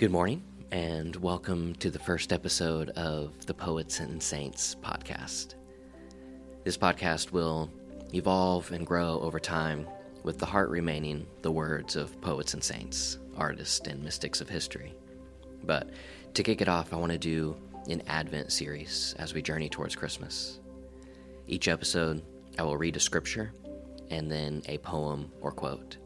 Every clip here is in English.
Good morning, and welcome to the first episode of the Poets and Saints podcast. This podcast will evolve and grow over time, with the heart remaining the words of poets and saints, artists and mystics of history. But to kick it off, I want to do an Advent series as we journey towards Christmas. Each episode, I will read a scripture and then a poem or quote.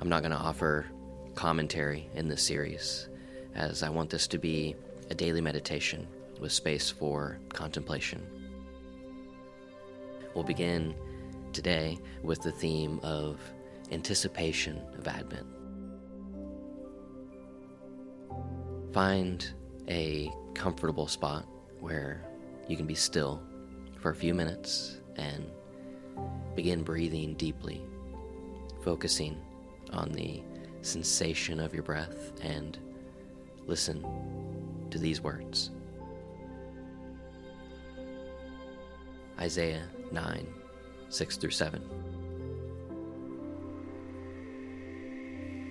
I'm not going to offer commentary in this series, as I want this to be a daily meditation with space for contemplation. We'll begin today with the theme of anticipation of Advent. Find a comfortable spot where you can be still for a few minutes and begin breathing deeply, focusing on the sensation of your breath and listen to these words Isaiah 9 6 through 7.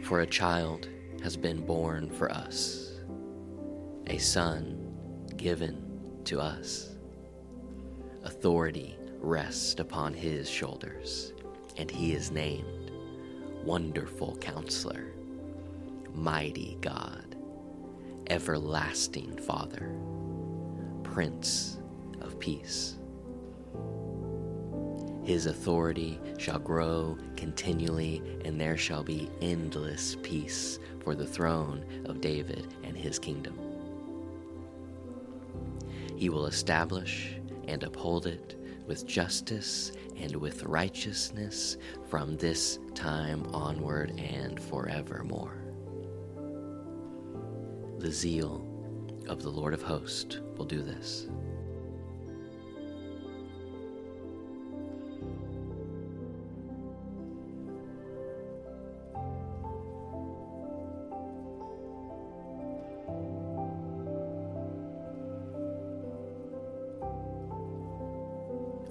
For a child has been born for us, a son given to us. Authority rests upon his shoulders, and he is named Wonderful Counselor, Mighty God, Everlasting Father, Prince of Peace. His authority shall grow continually, and there shall be endless peace for the throne of David and his kingdom. He will establish and uphold it with justice and with righteousness from this time onward and forevermore. The zeal of the Lord of hosts will do this.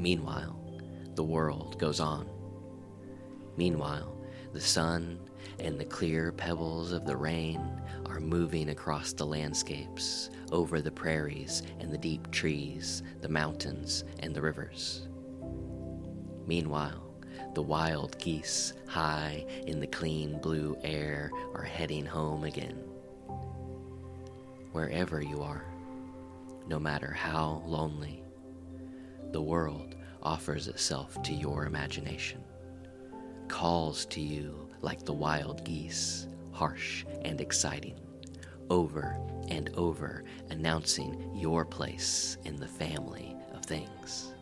Meanwhile, the world goes on. Meanwhile, the sun and the clear pebbles of the rain are moving across the landscapes, over the prairies and the deep trees, the mountains and the rivers. Meanwhile, the wild geese, high in the clean blue air, are heading home again. Wherever you are, no matter how lonely, the world offers itself to your imagination, calls to you like the wild geese, harsh and exciting, over and over announcing your place in the family of things.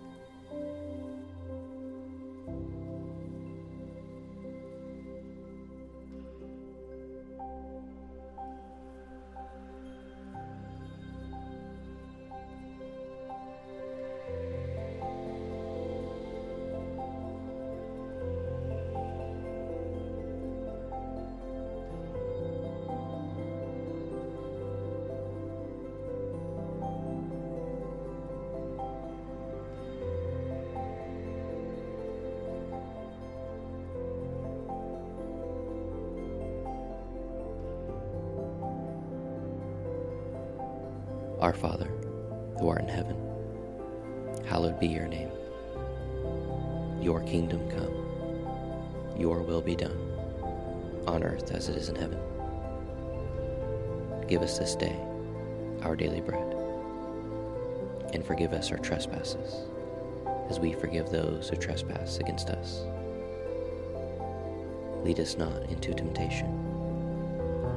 Our Father, who art in heaven, hallowed be your name. Your kingdom come, your will be done, on earth as it is in heaven. Give us this day our daily bread, and forgive us our trespasses, as we forgive those who trespass against us. Lead us not into temptation,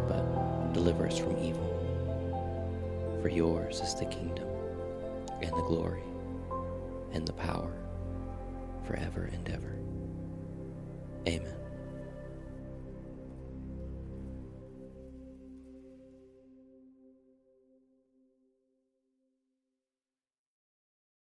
but deliver us from evil. For yours is the kingdom, and the glory, and the power, forever and ever. Amen.